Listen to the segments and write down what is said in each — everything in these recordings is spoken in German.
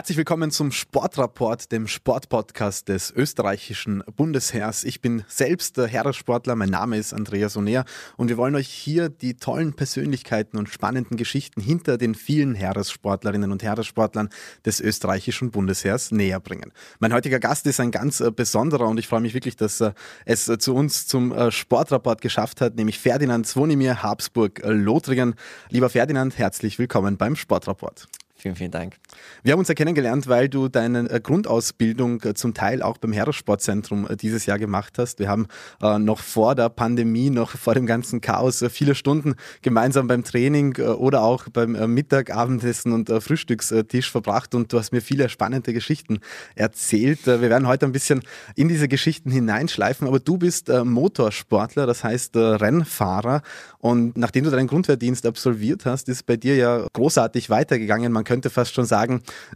Herzlich willkommen zum Sportrapport, dem Sportpodcast des österreichischen Bundesheers. Ich bin selbst der Heeressportler, mein Name ist Andreas Oner und wir wollen euch hier die tollen Persönlichkeiten und spannenden Geschichten hinter den vielen Heeressportlerinnen und Heeressportlern des österreichischen Bundesheers näher bringen. Mein heutiger Gast ist ein ganz äh, besonderer und ich freue mich wirklich, dass er es äh, zu uns zum äh, Sportrapport geschafft hat, nämlich Ferdinand Zwonimir Habsburg-Lothringen. Lieber Ferdinand, herzlich willkommen beim Sportrapport. Vielen, vielen Dank. Wir haben uns ja kennengelernt, weil du deine äh, Grundausbildung äh, zum Teil auch beim Heeressportzentrum äh, dieses Jahr gemacht hast. Wir haben noch vor der Pandemie, noch vor dem ganzen Chaos viele Stunden gemeinsam beim Training oder auch beim Mittag, Abendessen und Frühstückstisch verbracht und du hast mir viele spannende Geschichten erzählt. Wir werden heute ein bisschen in diese Geschichten hineinschleifen, aber du bist Motorsportler, das heißt Rennfahrer und nachdem du deinen Grundwehrdienst absolviert hast, ist bei dir ja großartig weitergegangen. Man könnte fast schon sagen,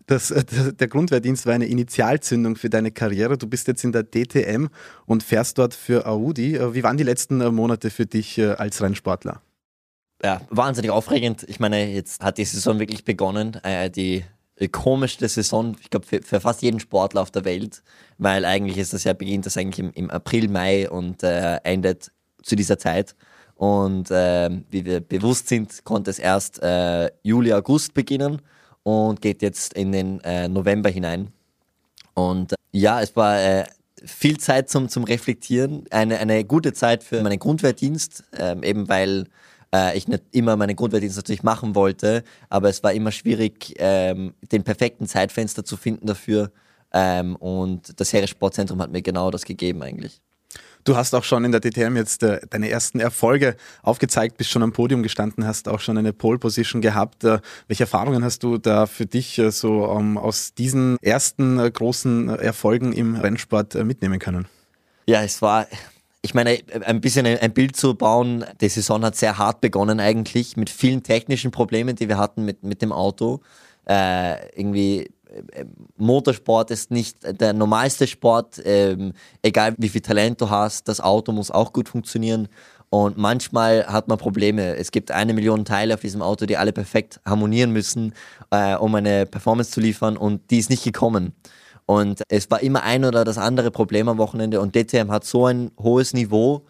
dass äh, der Grundwehrdienst war eine Initialzündung für deine Karriere. Du bist jetzt in der DTM und fährst dort für Audi. Äh, wie waren die letzten äh, Monate für dich als Rennsportler? Ja, wahnsinnig aufregend. Ich meine, jetzt hat die Saison wirklich begonnen. Die komischste Saison, ich glaube, für, für, fast jeden Sportler auf der Welt, weil eigentlich ist das ja, beginnt das eigentlich im, im April, Mai und äh, endet zu dieser Zeit. Und äh, wie wir bewusst sind, konnte es erst äh, Juli, August beginnen und geht jetzt in den äh, November hinein. Und äh, ja, es war äh, viel Zeit zum, zum Reflektieren, eine, eine gute Zeit für meinen Grundwehrdienst, ähm, eben weil äh, ich nicht immer meinen Grundwehrdienst natürlich machen wollte, aber es war immer schwierig, ähm, den perfekten Zeitfenster zu finden dafür. Ähm, und das Heeressportzentrum hat mir genau das gegeben eigentlich. Du hast auch schon in der DTM jetzt äh, deine ersten Erfolge aufgezeigt, bist schon am Podium gestanden, hast auch schon eine Pole Position gehabt. Äh, welche Erfahrungen hast du da für dich äh, so ähm, aus diesen ersten äh, großen äh, Erfolgen im Rennsport äh, mitnehmen können? Ja, es war ich meine, ein bisschen ein Bild zu bauen, die Saison hat sehr hart begonnen eigentlich, mit vielen technischen Problemen, die wir hatten mit, mit dem Auto. Äh, irgendwie Motorsport ist nicht der normalste Sport. Ähm, egal wie viel Talent du hast, das Auto muss auch gut funktionieren. Und manchmal hat man Probleme. Es gibt eine Million Teile auf diesem Auto, die alle perfekt harmonieren müssen, äh, um eine Performance zu liefern. Und die ist nicht gekommen. Und es war immer ein oder das andere Problem am Wochenende. Und DTM hat so ein hohes Niveau,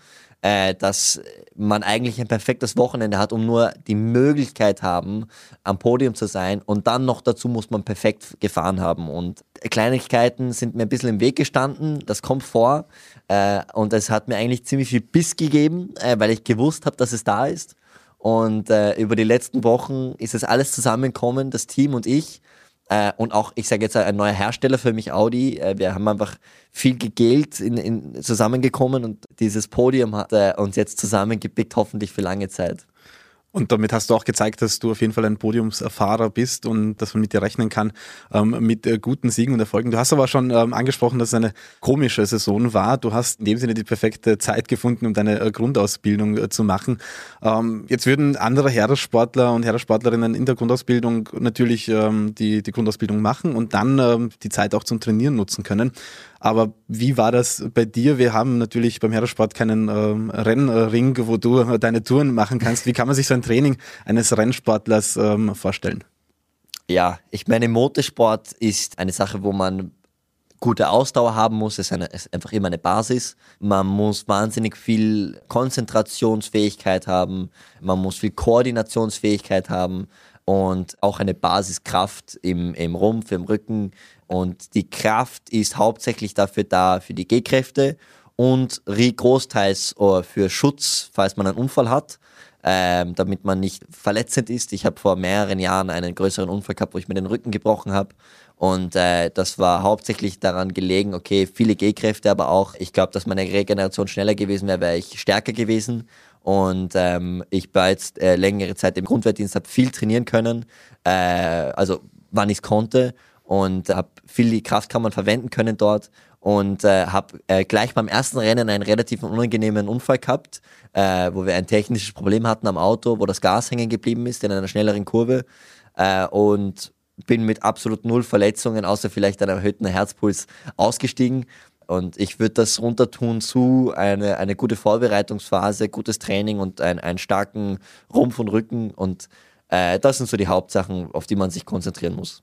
äh, dass man eigentlich ein perfektes Wochenende hat, um nur die Möglichkeit haben, am Podium zu sein. Und dann noch dazu muss man perfekt gefahren haben. Und Kleinigkeiten sind mir ein bisschen im Weg gestanden. Das kommt vor. Äh, und es hat mir eigentlich ziemlich viel Biss gegeben, äh, weil ich gewusst habe, dass es da ist. Und äh, über die letzten Wochen ist es alles zusammengekommen, das Team und ich. Äh, und auch, ich sage jetzt ein neuer Hersteller für mich, Audi. Äh, wir haben einfach viel Geld in, in, zusammengekommen und dieses Podium hat äh, uns jetzt zusammengepickt, hoffentlich für lange Zeit. Und damit hast du auch gezeigt, dass du auf jeden Fall ein Podiumsfahrer bist und dass man mit dir rechnen kann, ähm, mit äh, guten Siegen und Erfolgen. Du hast aber schon ähm, angesprochen, dass es eine komische Saison war. Du hast in dem Sinne die perfekte Zeit gefunden, um deine äh, Grundausbildung äh, zu machen. Ähm, jetzt würden andere Heeressportler und Heeressportlerinnen in der Grundausbildung natürlich ähm, die, die Grundausbildung machen und dann ähm, die Zeit auch zum Trainieren nutzen können. Aber wie war das bei dir? Wir haben natürlich beim Heeressport keinen ähm, Rennring, wo du deine Touren machen kannst. Wie kann man sich so ein Training eines Rennsportlers ähm, vorstellen? Ja, ich meine, Motorsport ist eine Sache, wo man gute Ausdauer haben muss. Es ist, eine, ist einfach immer eine Basis. Man muss wahnsinnig viel Konzentrationsfähigkeit haben. Man muss viel Koordinationsfähigkeit haben und auch eine Basiskraft im, im Rumpf, im Rücken. Und die Kraft ist hauptsächlich dafür da, für die G-Kräfte und großteils äh, für Schutz, falls man einen Unfall hat, ähm, damit man nicht verletzend ist. Ich habe vor mehreren Jahren einen größeren Unfall gehabt, wo ich mir den Rücken gebrochen habe. Und äh, das war hauptsächlich daran gelegen, okay, viele G-Kräfte, aber auch, ich glaube, dass meine Regeneration schneller gewesen wäre, wäre ich stärker gewesen. Und ähm, ich war jetzt äh, längere Zeit im Grundwehrdienst, habe viel trainieren können, äh, also wann ich es konnte. Und habe viel die Kraftkammern verwenden können dort. Und äh, habe äh, gleich beim ersten Rennen einen relativ unangenehmen Unfall gehabt, äh, wo wir ein technisches Problem hatten am Auto, wo das Gas hängen geblieben ist in einer schnelleren Kurve. Äh, und bin mit absolut null Verletzungen, außer vielleicht einem erhöhten Herzpuls, ausgestiegen. Und ich würde das runtertun zu eine, eine gute Vorbereitungsphase, gutes Training und ein, einen starken Rumpf und Rücken. Und äh, das sind so die Hauptsachen, auf die man sich konzentrieren muss.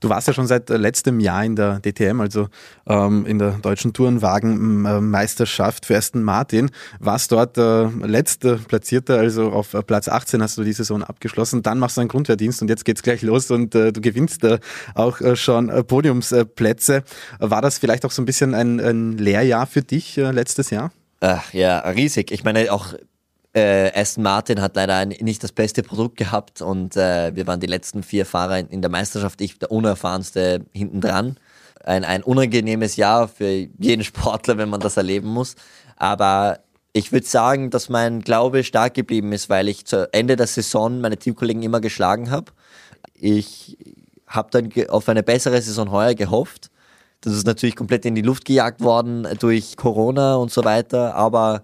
Du warst ja schon seit letztem Jahr in der DTM, also ähm, in der deutschen Tourenwagenmeisterschaft für Aston Martin. Warst dort äh, letzte Platzierte, also auf Platz 18 hast du die Saison abgeschlossen. Dann machst du einen Grundwehrdienst und jetzt geht's gleich los und äh, du gewinnst äh, auch äh, schon äh, Podiumsplätze. War das vielleicht auch so ein bisschen ein, ein Lehrjahr für dich äh, letztes Jahr? Ach, ja, riesig. Ich meine, auch äh, Aston Martin hat leider nicht das beste Produkt gehabt und äh, wir waren die letzten vier Fahrer in, in der Meisterschaft, ich der unerfahrenste hinten dran. Ein, ein unangenehmes Jahr für jeden Sportler, wenn man das erleben muss. Aber ich würde sagen, dass mein Glaube stark geblieben ist, weil ich zu Ende der Saison meine Teamkollegen immer geschlagen habe. Ich habe dann auf eine bessere Saison heuer gehofft. Das ist natürlich komplett in die Luft gejagt worden durch Corona und so weiter, aber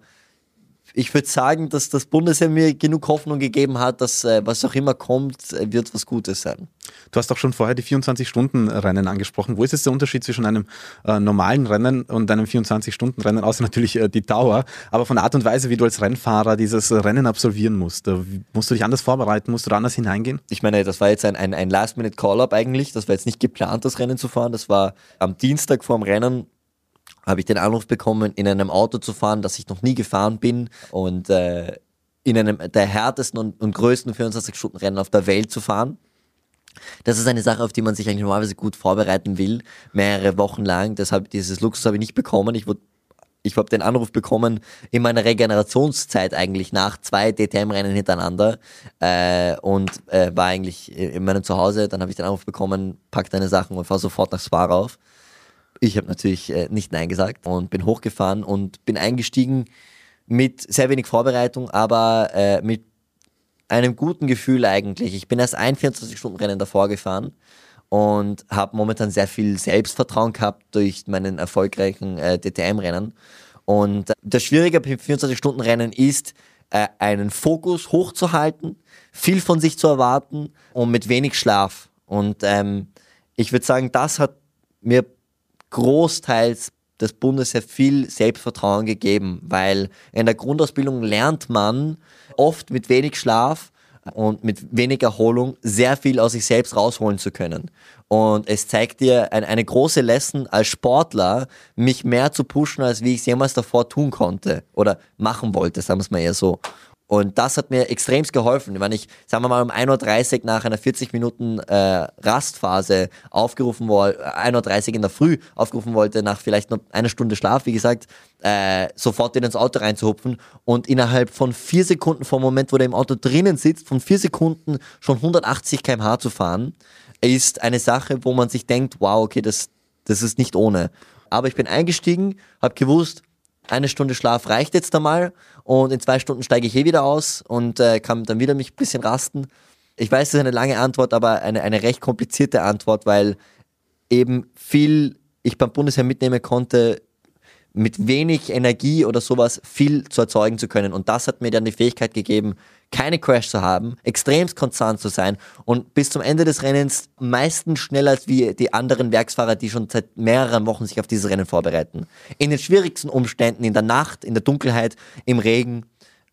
ich würde sagen, dass das Bundesheer mir genug Hoffnung gegeben hat, dass äh, was auch immer kommt, äh, wird was Gutes sein. Du hast auch schon vorher die 24-Stunden-Rennen angesprochen. Wo ist jetzt der Unterschied zwischen einem äh, normalen Rennen und einem 24-Stunden-Rennen, außer natürlich äh, die Dauer, aber von der Art und Weise, wie du als Rennfahrer dieses Rennen absolvieren musst? Äh, musst du dich anders vorbereiten? Musst du da anders hineingehen? Ich meine, das war jetzt ein, ein, ein Last-Minute-Call-Up eigentlich. Das war jetzt nicht geplant, das Rennen zu fahren. Das war am Dienstag vor dem Rennen habe ich den Anruf bekommen, in einem Auto zu fahren, das ich noch nie gefahren bin und äh, in einem der härtesten und, und größten 24-Stunden-Rennen auf der Welt zu fahren. Das ist eine Sache, auf die man sich eigentlich normalerweise gut vorbereiten will, mehrere Wochen lang. Deshalb dieses Luxus habe ich nicht bekommen. Ich ich habe den Anruf bekommen in meiner Regenerationszeit eigentlich nach zwei DTM-Rennen hintereinander äh, und äh, war eigentlich in meinem Zuhause. Dann habe ich den Anruf bekommen, pack deine Sachen und fahr sofort nach Spa rauf. Ich habe natürlich äh, nicht Nein gesagt und bin hochgefahren und bin eingestiegen mit sehr wenig Vorbereitung, aber äh, mit einem guten Gefühl eigentlich. Ich bin erst ein 24-Stunden-Rennen davor gefahren und habe momentan sehr viel Selbstvertrauen gehabt durch meinen erfolgreichen äh, DTM-Rennen. Und das Schwierige beim 24-Stunden-Rennen ist, äh, einen Fokus hochzuhalten, viel von sich zu erwarten und mit wenig Schlaf. Und ähm, ich würde sagen, das hat mir großteils des Bundesheer viel Selbstvertrauen gegeben, weil in der Grundausbildung lernt man oft mit wenig Schlaf und mit wenig Erholung sehr viel aus sich selbst rausholen zu können. Und es zeigt dir ein, eine große Lesson als Sportler, mich mehr zu pushen, als wie ich es jemals davor tun konnte oder machen wollte, sagen wir es mal eher so. Und das hat mir extremst geholfen. Wenn ich, sagen wir mal, um 1.30 Uhr nach einer 40 Minuten äh, Rastphase aufgerufen wollte, 1.30 Uhr in der Früh aufgerufen wollte, nach vielleicht noch einer Stunde Schlaf, wie gesagt, äh, sofort in ins Auto reinzuhupfen und innerhalb von vier Sekunden vom Moment, wo der im Auto drinnen sitzt, von vier Sekunden schon 180 km/h zu fahren, ist eine Sache, wo man sich denkt, wow, okay, das, das ist nicht ohne. Aber ich bin eingestiegen, habe gewusst, eine Stunde Schlaf reicht jetzt einmal und in zwei Stunden steige ich eh wieder aus und äh, kann dann wieder mich ein bisschen rasten. Ich weiß, das ist eine lange Antwort, aber eine, eine recht komplizierte Antwort, weil eben viel ich beim Bundesheer mitnehmen konnte, mit wenig Energie oder sowas viel zu erzeugen zu können. Und das hat mir dann die Fähigkeit gegeben, keine Crash zu haben, extremst konstant zu sein und bis zum Ende des Rennens meistens schneller als wie die anderen Werksfahrer, die schon seit mehreren Wochen sich auf dieses Rennen vorbereiten. In den schwierigsten Umständen, in der Nacht, in der Dunkelheit, im Regen,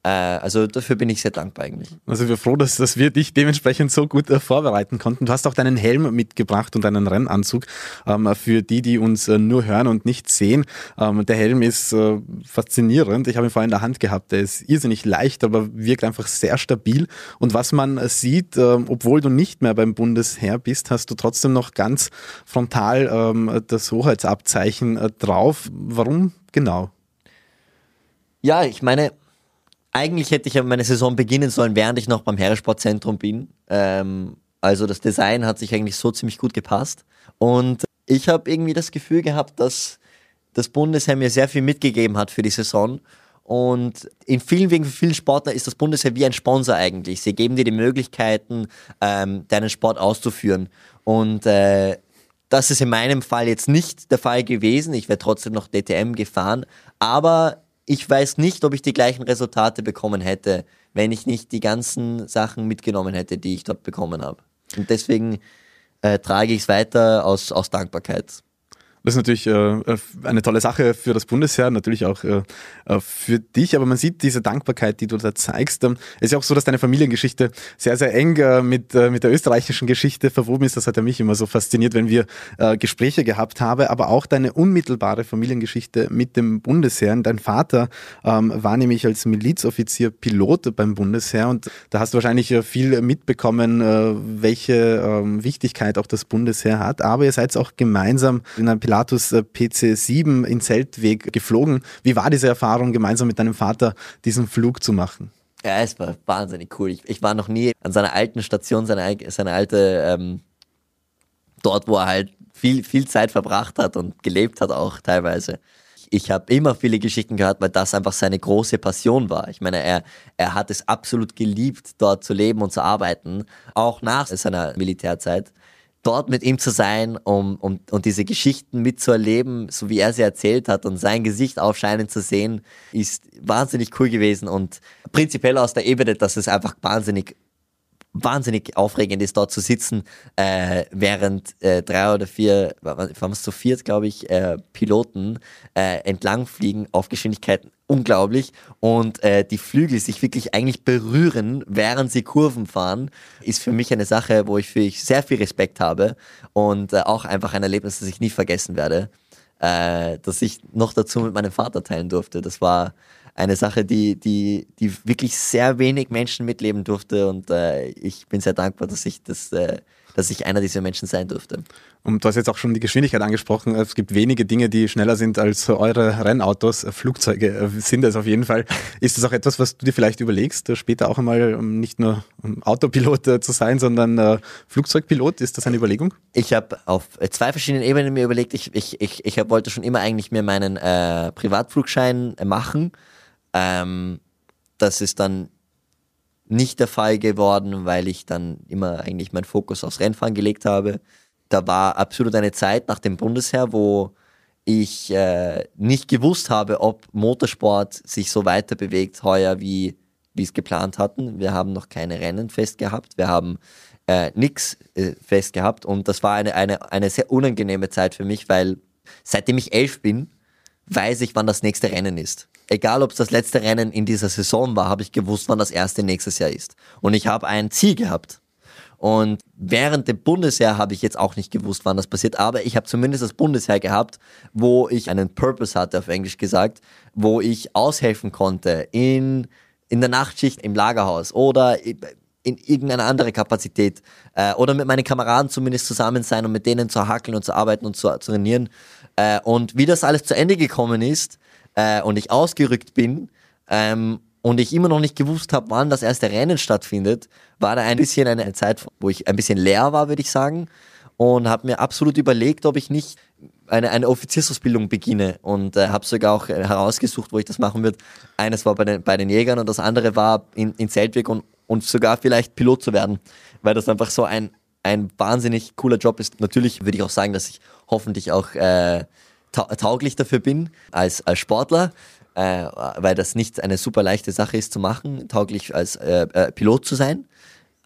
also dafür bin ich sehr dankbar eigentlich. Also wir froh, dass, dass wir dich dementsprechend so gut äh, vorbereiten konnten. Du hast auch deinen Helm mitgebracht und einen Rennanzug ähm, für die, die uns äh, nur hören und nicht sehen. Ähm, der Helm ist äh, faszinierend. Ich habe ihn vorhin in der Hand gehabt. Der ist irrsinnig leicht, aber wirkt einfach sehr stabil. Und was man äh, sieht, ähm, obwohl du nicht mehr beim Bundesheer bist, hast du trotzdem noch ganz frontal ähm, das Hoheitsabzeichen äh, drauf. Warum genau? Ja, ich meine, eigentlich hätte ich ja meine Saison beginnen sollen, während ich noch beim Heeressportzentrum bin. Ähm, also das Design hat sich eigentlich so ziemlich gut gepasst. Und ich habe irgendwie das Gefühl gehabt, dass das Bundesheer mir sehr viel mitgegeben hat für die Saison. Und in vielen Wegen für vielen Sportler ist das Bundesheer wie ein Sponsor eigentlich. Sie geben dir die Möglichkeiten, ähm, deinen Sport auszuführen. Und äh, das ist in meinem Fall jetzt nicht der Fall gewesen. Ich wäre trotzdem noch DTM gefahren. Aber ich weiß nicht, ob ich die gleichen Resultate bekommen hätte, wenn ich nicht die ganzen Sachen mitgenommen hätte, die ich dort bekommen habe. Und deswegen äh, trage ich es weiter aus, aus Dankbarkeit. Das ist natürlich äh, eine tolle Sache für das Bundesheer, natürlich auch äh, äh, für dich, aber man sieht diese Dankbarkeit, die du da zeigst. Ähm, es ist ja auch so, dass deine Familiengeschichte sehr, sehr eng äh, mit, äh, der österreichischen Geschichte verwoben ist. Das hat ja mich immer so fasziniert, wenn wir äh, Gespräche gehabt haben, aber auch deine unmittelbare Familiengeschichte mit dem Bundesheer. Dein Vater ähm, war nämlich als Milizoffizier Pilot beim Bundesheer und da hast du wahrscheinlich viel mitbekommen, welche ähm, Wichtigkeit auch das Bundesheer hat. Aber ihr seid auch gemeinsam in einem Pilatus Pilatus äh, PC7 in Zeltweg geflogen. Wie war diese Erfahrung, gemeinsam mit deinem Vater diesen Flug zu machen? Ja, es war wahnsinnig cool. Ich, ich war noch nie an seiner alten Station, seine, seine alte, ähm, dort, wo er halt viel, viel Zeit verbracht hat und gelebt hat auch teilweise. Ich habe immer viele Geschichten gehört, weil das einfach seine große Passion war. Ich meine, er, er hat es absolut geliebt, dort zu leben und zu arbeiten, auch nach seiner Militärzeit dort mit ihm zu sein, um, um und diese Geschichten mitzuerleben, so wie er sie erzählt hat und sein Gesicht aufscheinen zu sehen, ist wahnsinnig cool gewesen und prinzipiell aus der Ebene, dass es einfach wahnsinnig wahnsinnig aufregend ist, dort zu sitzen, äh, während äh, drei oder vier, waren es zu viert, glaube ich, äh, Piloten äh, entlangfliegen auf Geschwindigkeiten unglaublich und äh, die Flügel sich wirklich eigentlich berühren, während sie Kurven fahren, ist für mich eine Sache, wo ich für ich sehr viel Respekt habe und äh, auch einfach ein Erlebnis, das ich nie vergessen werde, äh, dass ich noch dazu mit meinem Vater teilen durfte. Das war eine Sache, die, die, die wirklich sehr wenig Menschen mitleben durfte und äh, ich bin sehr dankbar, dass ich das, äh, dass ich einer dieser Menschen sein durfte. Und du hast jetzt auch schon die Geschwindigkeit angesprochen. Es gibt wenige Dinge, die schneller sind als eure Rennautos. Flugzeuge äh, sind es auf jeden Fall. Ist das auch etwas, was du dir vielleicht überlegst, später auch einmal nicht nur Autopilot äh, zu sein, sondern äh, Flugzeugpilot? Ist das eine Überlegung? Ich habe auf zwei verschiedenen Ebenen mir überlegt. Ich, ich, ich, ich wollte schon immer eigentlich mir meinen äh, Privatflugschein machen ähm, das ist dann nicht der Fall geworden, weil ich dann immer eigentlich meinen Fokus aufs Rennfahren gelegt habe. Da war absolut eine Zeit nach dem Bundesheer, wo ich äh, nicht gewusst habe, ob Motorsport sich so weiter bewegt heuer, wie wir es geplant hatten. Wir haben noch keine Rennen fest gehabt, wir haben äh, nichts äh, fest gehabt und das war eine, eine, eine sehr unangenehme Zeit für mich, weil seitdem ich elf bin, weiß ich, wann das nächste Rennen ist egal ob es das letzte Rennen in dieser Saison war, habe ich gewusst, wann das erste nächstes Jahr ist. Und ich habe ein Ziel gehabt. Und während dem Bundesheer habe ich jetzt auch nicht gewusst, wann das passiert, aber ich habe zumindest das Bundesheer gehabt, wo ich einen Purpose hatte, auf Englisch gesagt, wo ich aushelfen konnte in, in der Nachtschicht im Lagerhaus oder in irgendeine andere Kapazität äh, oder mit meinen Kameraden zumindest zusammen sein und mit denen zu hackeln und zu arbeiten und zu, zu trainieren. Äh, und wie das alles zu Ende gekommen ist, äh, und ich ausgerückt bin ähm, und ich immer noch nicht gewusst habe, wann das erste Rennen stattfindet, war da ein bisschen eine Zeit, wo ich ein bisschen leer war, würde ich sagen. Und habe mir absolut überlegt, ob ich nicht eine, eine Offiziersausbildung beginne und äh, habe sogar auch herausgesucht, wo ich das machen würde. Eines war bei den, bei den Jägern und das andere war in, in Zeltweg und, und sogar vielleicht Pilot zu werden, weil das einfach so ein, ein wahnsinnig cooler Job ist. Natürlich würde ich auch sagen, dass ich hoffentlich auch äh, tauglich dafür bin als, als Sportler, äh, weil das nicht eine super leichte Sache ist zu machen, tauglich als äh, äh, Pilot zu sein.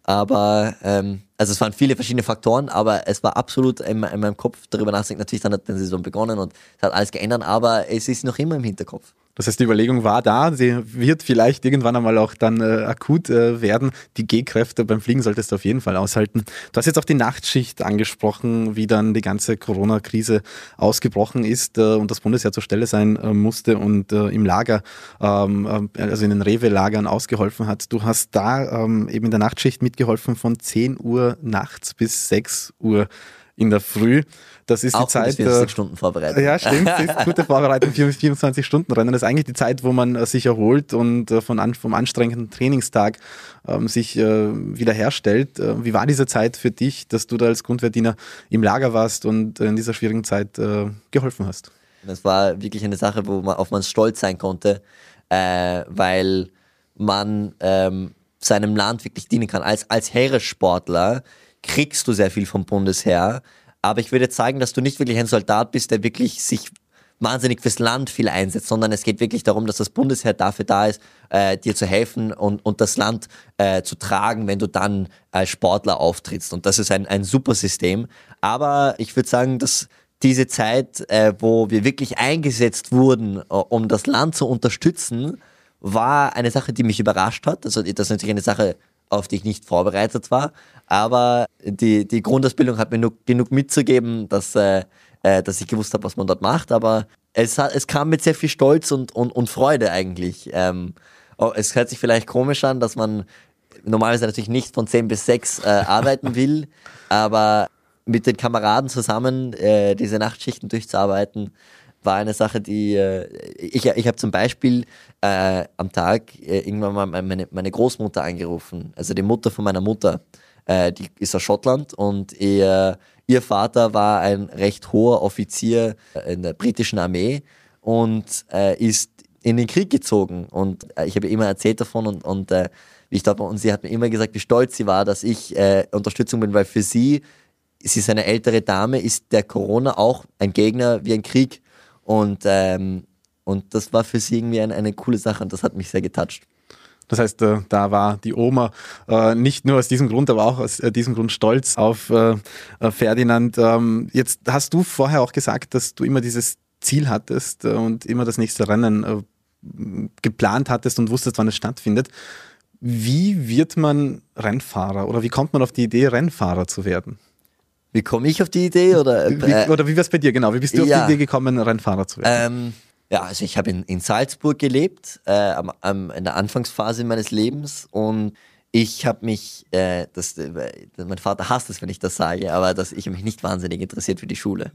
Aber ähm, also es waren viele verschiedene Faktoren, aber es war absolut in, in meinem Kopf darüber nachdenken. Natürlich dann hat die Saison begonnen und es hat alles geändert, aber es ist noch immer im Hinterkopf. Das heißt, die Überlegung war da, sie wird vielleicht irgendwann einmal auch dann äh, akut äh, werden. Die G-Kräfte beim Fliegen solltest du auf jeden Fall aushalten. Du hast jetzt auch die Nachtschicht angesprochen, wie dann die ganze Corona-Krise ausgebrochen ist äh, und das Bundesheer zur Stelle sein äh, musste und äh, im Lager, ähm, äh, also in den Rewe-Lagern ausgeholfen hat. Du hast da ähm, eben in der Nachtschicht mitgeholfen von 10 Uhr nachts bis 6 Uhr in der Früh. Das ist Auch die Zeit. 24 äh, Stunden Vorbereitung. Ja, stimmt. Gute Vorbereitung für 24 Stunden Rennen. Das ist eigentlich die Zeit, wo man äh, sich erholt und äh, von vom anstrengenden Trainingstag ähm, sich äh, wiederherstellt. Äh, wie war diese Zeit für dich, dass du da als Grundwehrdiener im Lager warst und in dieser schwierigen Zeit äh, geholfen hast? Das war wirklich eine Sache, wo man auf man stolz sein konnte, weil man ähm, seinem Land wirklich dienen kann. Als, als Heeressportler kriegst du sehr viel vom Bundesheer. Aber ich würde zeigen, dass du nicht wirklich ein Soldat bist, der wirklich sich wahnsinnig fürs Land viel einsetzt, sondern es geht wirklich darum, dass das Bundesheer dafür da ist, äh, dir zu helfen und, und das Land äh, zu tragen, wenn du dann als Sportler auftrittst. Und das ist ein, ein super System. Aber ich würde sagen, dass diese Zeit, äh, wo wir wirklich eingesetzt wurden, äh, um das Land zu unterstützen, war eine Sache, die mich überrascht hat. Also das ist natürlich eine Sache, auf die ich nicht vorbereitet war. Aber die, die Grundausbildung hat mir nur genug mitzugeben, dass, äh, äh, dass ich gewusst habe, was man dort macht. Aber es, hat, es kam mit sehr viel Stolz und, und, und Freude eigentlich. Ähm, oh, es hört sich vielleicht komisch an, dass man normalerweise natürlich nicht von 10 bis 6 äh, arbeiten will, aber mit den Kameraden zusammen äh, diese Nachtschichten durchzuarbeiten, war eine Sache, die äh, ich, ich habe zum Beispiel äh, am Tag äh, irgendwann mal meine, meine Großmutter angerufen, also die Mutter von meiner Mutter, äh, die ist aus Schottland und ihr, ihr Vater war ein recht hoher Offizier in der britischen Armee und äh, ist in den Krieg gezogen. Und äh, ich habe immer erzählt davon und, und wie ich war. Und sie hat mir immer gesagt, wie stolz sie war, dass ich Unterstützung bin, weil für sie sie ist eine ältere Dame, ist der Corona auch ein Gegner wie ein Krieg. Und, ähm, und das war für sie irgendwie eine, eine coole Sache und das hat mich sehr getoucht. Das heißt, äh, da war die Oma äh, nicht nur aus diesem Grund, aber auch aus äh, diesem Grund stolz auf Ferdinand. Ähm, jetzt hast du vorher auch gesagt, dass du immer dieses Ziel hattest und immer das nächste Rennen geplant hattest und wusstest, wann es stattfindet. Wie wird man Rennfahrer oder wie kommt man auf die Idee, Rennfahrer zu werden? Wie komme ich auf die Idee? Oder, äh, wie, oder wie war es bei dir genau? Wie bist du ja, auf die Idee gekommen, Rennfahrer zu werden? Ähm, ja, also ich habe in, in Salzburg gelebt, äh, am, am, in der Anfangsphase meines Lebens und ich habe mich, äh, das, äh, mein Vater hasst es, wenn ich das sage, aber dass ich mich nicht wahnsinnig interessiert für die Schule.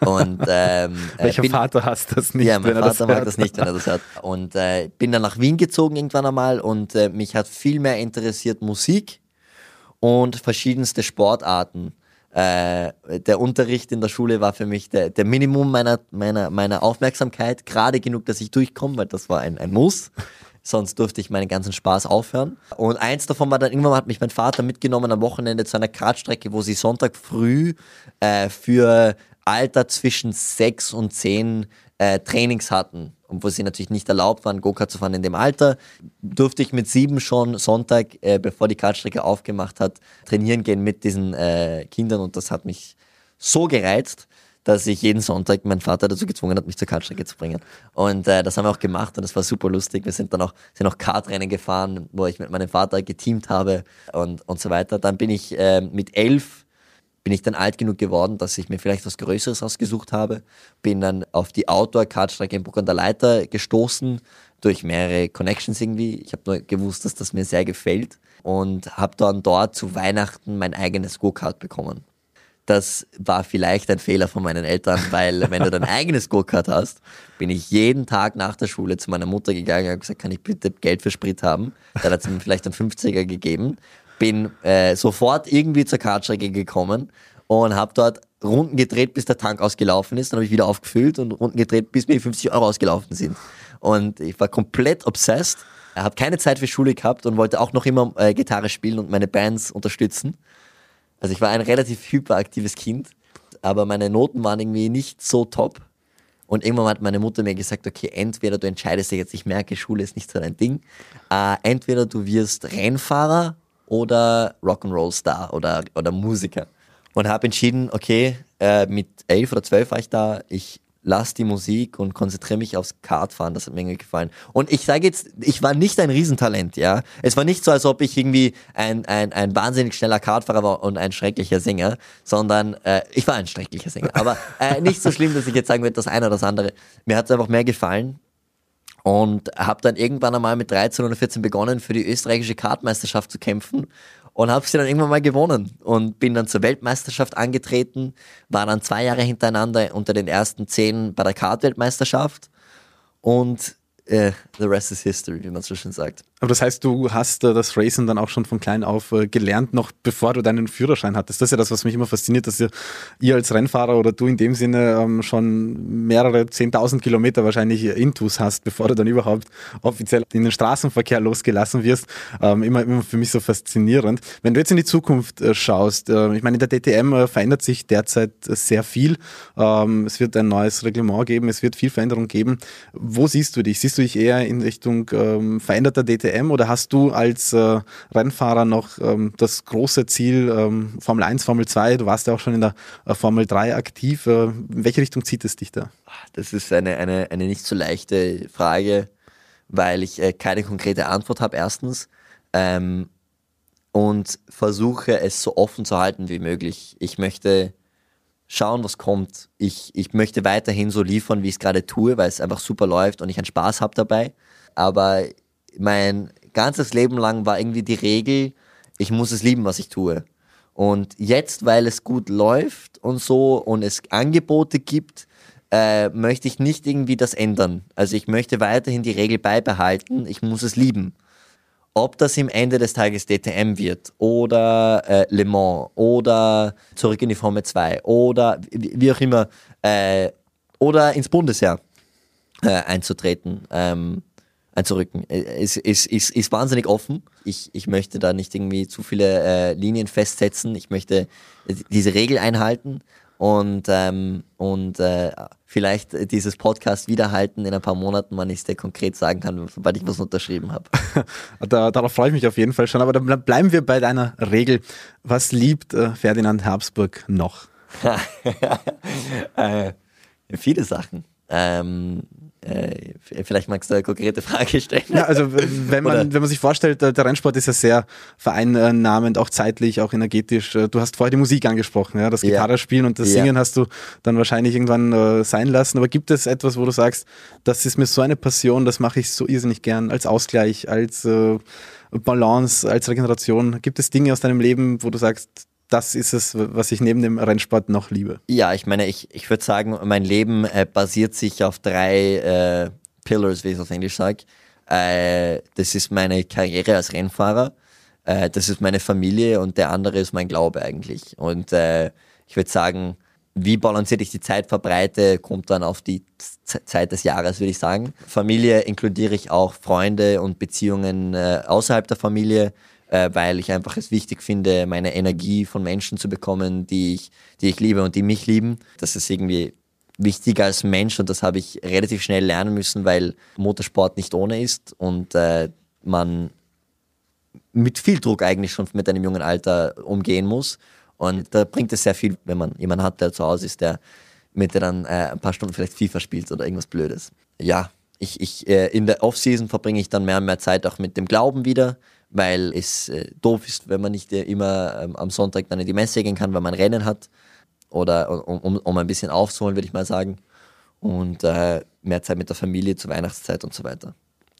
Und ähm, äh, welcher bin, Vater hasst das nicht? Ja, mein Vater das mag hört. das nicht, wenn er das hört. Und äh, bin dann nach Wien gezogen irgendwann einmal und äh, mich hat viel mehr interessiert Musik und verschiedenste Sportarten äh, der Unterricht in der Schule war für mich der, der Minimum meiner, meiner, meiner Aufmerksamkeit, gerade genug, dass ich durchkomme, weil das war ein, ein Muss. Sonst durfte ich meinen ganzen Spaß aufhören. Und eins davon war dann, irgendwann hat mich mein Vater mitgenommen am Wochenende zu einer Kartstrecke, wo sie Sonntag früh äh, für Alter zwischen sechs und zehn äh, Trainings hatten wo sie natürlich nicht erlaubt waren, Go-Kart zu fahren in dem Alter, durfte ich mit sieben schon Sonntag, äh, bevor die Kartstrecke aufgemacht hat, trainieren gehen mit diesen äh, Kindern und das hat mich so gereizt, dass ich jeden Sonntag meinen Vater dazu gezwungen hat, mich zur Kartstrecke zu bringen. Und äh, das haben wir auch gemacht und das war super lustig. Wir sind dann auch, sind auch Kartrennen gefahren, wo ich mit meinem Vater geteamt habe und, und so weiter. Dann bin ich äh, mit elf bin ich dann alt genug geworden, dass ich mir vielleicht was Größeres ausgesucht habe. Bin dann auf die Outdoor-Kartstrecke in Bruck an der Leiter gestoßen, durch mehrere Connections irgendwie. Ich habe nur gewusst, dass das mir sehr gefällt und habe dann dort zu Weihnachten mein eigenes Go-Kart bekommen. Das war vielleicht ein Fehler von meinen Eltern, weil wenn du dein eigenes Go-Kart hast, bin ich jeden Tag nach der Schule zu meiner Mutter gegangen und gesagt, kann ich bitte Geld für Sprit haben? Dann hat sie mir vielleicht einen 50er gegeben bin äh, sofort irgendwie zur Kartstrecke gekommen und habe dort Runden gedreht, bis der Tank ausgelaufen ist. Dann habe ich wieder aufgefüllt und Runden gedreht, bis mir die 50 Euro ausgelaufen sind. Und ich war komplett obsessed. Habe keine Zeit für Schule gehabt und wollte auch noch immer äh, Gitarre spielen und meine Bands unterstützen. Also ich war ein relativ hyperaktives Kind, aber meine Noten waren irgendwie nicht so top. Und irgendwann hat meine Mutter mir gesagt, okay, entweder du entscheidest dich jetzt, ich merke, Schule ist nicht so dein Ding, äh, entweder du wirst Rennfahrer oder Rock'n'Roll-Star oder, oder Musiker. Und habe entschieden, okay, äh, mit elf oder zwölf war ich da, ich lasse die Musik und konzentriere mich aufs Kartfahren, das hat mir gefallen. Und ich sage jetzt, ich war nicht ein Riesentalent, ja. Es war nicht so, als ob ich irgendwie ein, ein, ein wahnsinnig schneller Kartfahrer war und ein schrecklicher Sänger, sondern äh, ich war ein schrecklicher Sänger. Aber äh, nicht so schlimm, dass ich jetzt sagen würde, das eine oder das andere. Mir hat es einfach mehr gefallen und habe dann irgendwann einmal mit 13 oder 14 begonnen, für die österreichische Kartmeisterschaft zu kämpfen und habe sie dann irgendwann mal gewonnen und bin dann zur Weltmeisterschaft angetreten, war dann zwei Jahre hintereinander unter den ersten zehn bei der Kartweltmeisterschaft und äh, the rest is history, wie man so schön sagt. Aber das heißt, du hast äh, das Racing dann auch schon von klein auf äh, gelernt, noch bevor du deinen Führerschein hattest. Das ist ja das, was mich immer fasziniert, dass ihr, ihr als Rennfahrer oder du in dem Sinne ähm, schon mehrere zehntausend Kilometer wahrscheinlich Intus hast, bevor du dann überhaupt offiziell in den Straßenverkehr losgelassen wirst. Ähm, immer, immer für mich so faszinierend. Wenn du jetzt in die Zukunft äh, schaust, äh, ich meine, in der DTM äh, verändert sich derzeit sehr viel. Ähm, es wird ein neues Reglement geben, es wird viel Veränderung geben. Wo siehst du dich? Siehst du dich eher in Richtung ähm, veränderter DTM? DTM oder hast du als äh, Rennfahrer noch ähm, das große Ziel ähm, Formel 1, Formel 2? Du warst ja auch schon in der äh, Formel 3 aktiv. Äh, in welche Richtung zieht es dich da? Das ist eine, eine, eine nicht so leichte Frage, weil ich äh, keine konkrete Antwort habe, erstens. Ähm, und versuche es so offen zu halten wie möglich. Ich möchte schauen, was kommt. Ich, ich möchte weiterhin so liefern, wie ich es gerade tue, weil es einfach super läuft und ich einen Spaß habe dabei. Aber mein ganzes Leben lang war irgendwie die Regel, ich muss es lieben, was ich tue. Und jetzt, weil es gut läuft und so und es Angebote gibt, äh, möchte ich nicht irgendwie das ändern. Also ich möchte weiterhin die Regel beibehalten, ich muss es lieben. Ob das im Ende des Tages DTM wird oder äh, Le Mans oder zurück in die Formel 2 oder wie, auch immer äh, oder ins Bundesheer äh, einzutreten, ähm, einzurücken, äh, ist, ist, ist, ist wahnsinnig offen. Ich, ich möchte da nicht irgendwie zu viele äh, Linien festsetzen. Ich möchte diese Regel einhalten und, ähm, und äh, vielleicht dieses Podcast wiederhalten in ein paar Monaten, wann ich es dir konkret sagen kann, sobald ich was unterschrieben habe. da, darauf freue ich mich auf jeden Fall schon. Aber dann bleiben wir bei deiner Regel. Was liebt äh, Ferdinand Habsburg noch? äh, viele Sachen. Ähm, äh, vielleicht magst du eine konkrete Frage stellen. Ja, also wenn man, wenn man sich vorstellt, der Rennsport ist ja sehr vereinnahmend, auch zeitlich, auch energetisch. Äh, du hast vorher die Musik angesprochen, ja, das Gitarrespielen ja. und das Singen ja. hast du dann wahrscheinlich irgendwann äh, sein lassen. Aber gibt es etwas, wo du sagst, das ist mir so eine Passion, das mache ich so irrsinnig gern, als Ausgleich, als äh, Balance, als Regeneration? Gibt es Dinge aus deinem Leben, wo du sagst, das ist es, was ich neben dem Rennsport noch liebe. Ja, ich meine, ich, ich würde sagen, mein Leben äh, basiert sich auf drei äh, Pillars, wie ich es auf Englisch sage. Äh, das ist meine Karriere als Rennfahrer, äh, das ist meine Familie und der andere ist mein Glaube eigentlich. Und äh, ich würde sagen, wie balanciert ich die Zeit verbreite, kommt dann auf die Z Zeit des Jahres, würde ich sagen. Familie inkludiere ich auch Freunde und Beziehungen äh, außerhalb der Familie äh, weil ich einfach es wichtig finde, meine Energie von Menschen zu bekommen, die ich, die ich liebe und die mich lieben. Das ist irgendwie wichtig als Mensch und das habe ich relativ schnell lernen müssen, weil Motorsport nicht ohne ist und äh, man mit viel Druck eigentlich schon mit einem jungen Alter umgehen muss. Und da bringt es sehr viel, wenn man jemanden hat, der zu Hause ist, der mit der dann äh, ein paar Stunden vielleicht FIFA spielt oder irgendwas Blödes. Ja, ich, ich, äh, in der Offseason verbringe ich dann mehr und mehr Zeit auch mit dem Glauben wieder weil es äh, doof ist, wenn man nicht äh, immer ähm, am Sonntag dann in die Messe gehen kann, weil man Rennen hat. Oder um, um, um ein bisschen aufzuholen, würde ich mal sagen. Und äh, mehr Zeit mit der Familie zur Weihnachtszeit und so weiter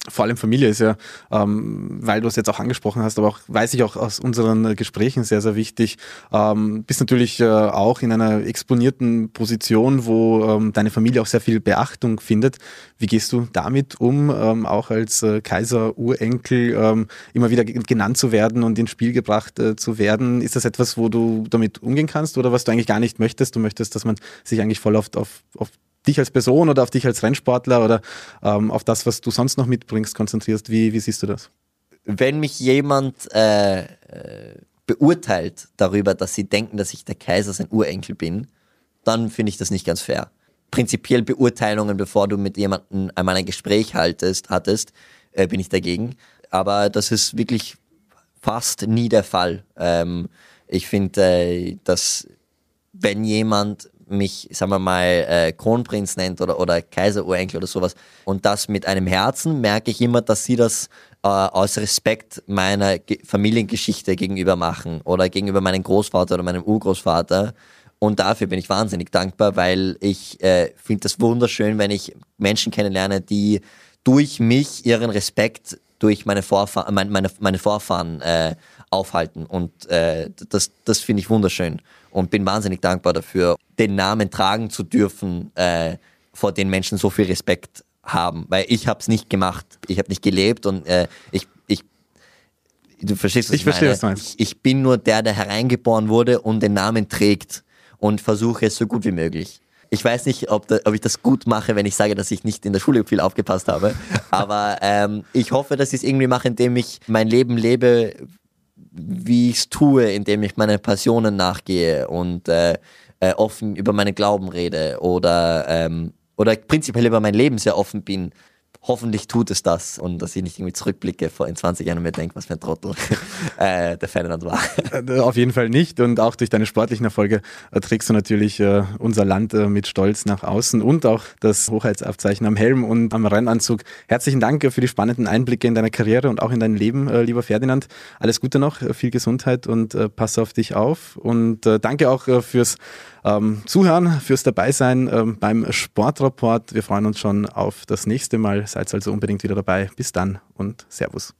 vor allem Familie ist ja, ähm, weil du es jetzt auch angesprochen hast, aber auch weiß ich auch aus unseren Gesprächen sehr, sehr wichtig. Ähm, bist natürlich äh, auch in einer exponierten Position, wo ähm, deine Familie auch sehr viel Beachtung findet. Wie gehst du damit um, ähm, auch als äh, Kaiser-Urenkel ähm, immer wieder genannt zu werden und ins Spiel gebracht äh, zu werden? Ist das etwas, wo du damit umgehen kannst oder was du eigentlich gar nicht möchtest? Du möchtest, dass man sich eigentlich voll auf, auf, auf dich als Person oder auf dich als Rennsportler oder ähm, auf das, was du sonst noch mitbringst, konzentrierst. Wie, wie siehst du das? Wenn mich jemand äh, äh, beurteilt darüber, dass sie denken, dass ich der Kaiser sein Urenkel bin, dann finde ich das nicht ganz fair. Prinzipiell Beurteilungen, bevor du mit jemandem einmal ein Gespräch haltest, hattest, äh, bin ich dagegen. Aber das ist wirklich fast nie der Fall. Ähm, ich finde, äh, dass wenn jemand mich, sagen wir mal, äh, Kronprinz nennt oder, oder Kaiserurenkel oder sowas und das mit einem Herzen, merke ich immer, dass sie das äh, aus Respekt meiner Ge Familiengeschichte gegenüber machen oder gegenüber meinem Großvater oder meinem Urgroßvater. Und dafür bin ich wahnsinnig dankbar, weil ich äh, finde das wunderschön, wenn ich Menschen kennenlerne, die durch mich ihren Respekt durch meine, Vorfahren, meine, meine, meine Vorfahren äh, aufhalten. Und äh, das, das finde ich wunderschön und bin wahnsinnig dankbar dafür, den Namen tragen zu dürfen, äh, vor den Menschen so viel Respekt haben, weil ich habe es nicht gemacht, ich habe nicht gelebt und äh, ich, ich, du verstehst, was ich, ich verstehe, meine. Was du meinst. Ich, ich bin nur der, der hereingeboren wurde und den Namen trägt und versuche es so gut wie möglich. Ich weiß nicht, ob, da, ob, ich das gut mache, wenn ich sage, dass ich nicht in der Schule viel aufgepasst habe. Aber ähm, ich hoffe, dass ich es irgendwie mache, indem ich mein Leben lebe, wie ich es tue, indem ich meine Passionen nachgehe und äh, äh, offen über meine Glauben rede oder, ähm, oder prinzipiell über mein Leben sehr offen bin. Hoffentlich tut es das und dass ich nicht irgendwie zurückblicke vor in 20 Jahren und mir denke, was für ein Trottel äh, der Ferdinand war. Äh, auf jeden Fall nicht und auch durch deine sportlichen Erfolge äh, trägst du natürlich äh, unser Land äh, mit Stolz nach außen und auch das Hochheitsabzeichen am Helm und am Rennanzug. Herzlichen Dank für die spannenden Einblicke in deine Karriere und auch in dein Leben, äh, lieber Ferdinand. Alles Gute noch, viel Gesundheit und pass auf dich auf und danke auch fürs ähm, Zuhören, fürs Dabeisein ähm, beim Sportrapport. Wir freuen uns schon auf das nächste Mal. Seid also unbedingt wieder dabei. Bis dann und Servus.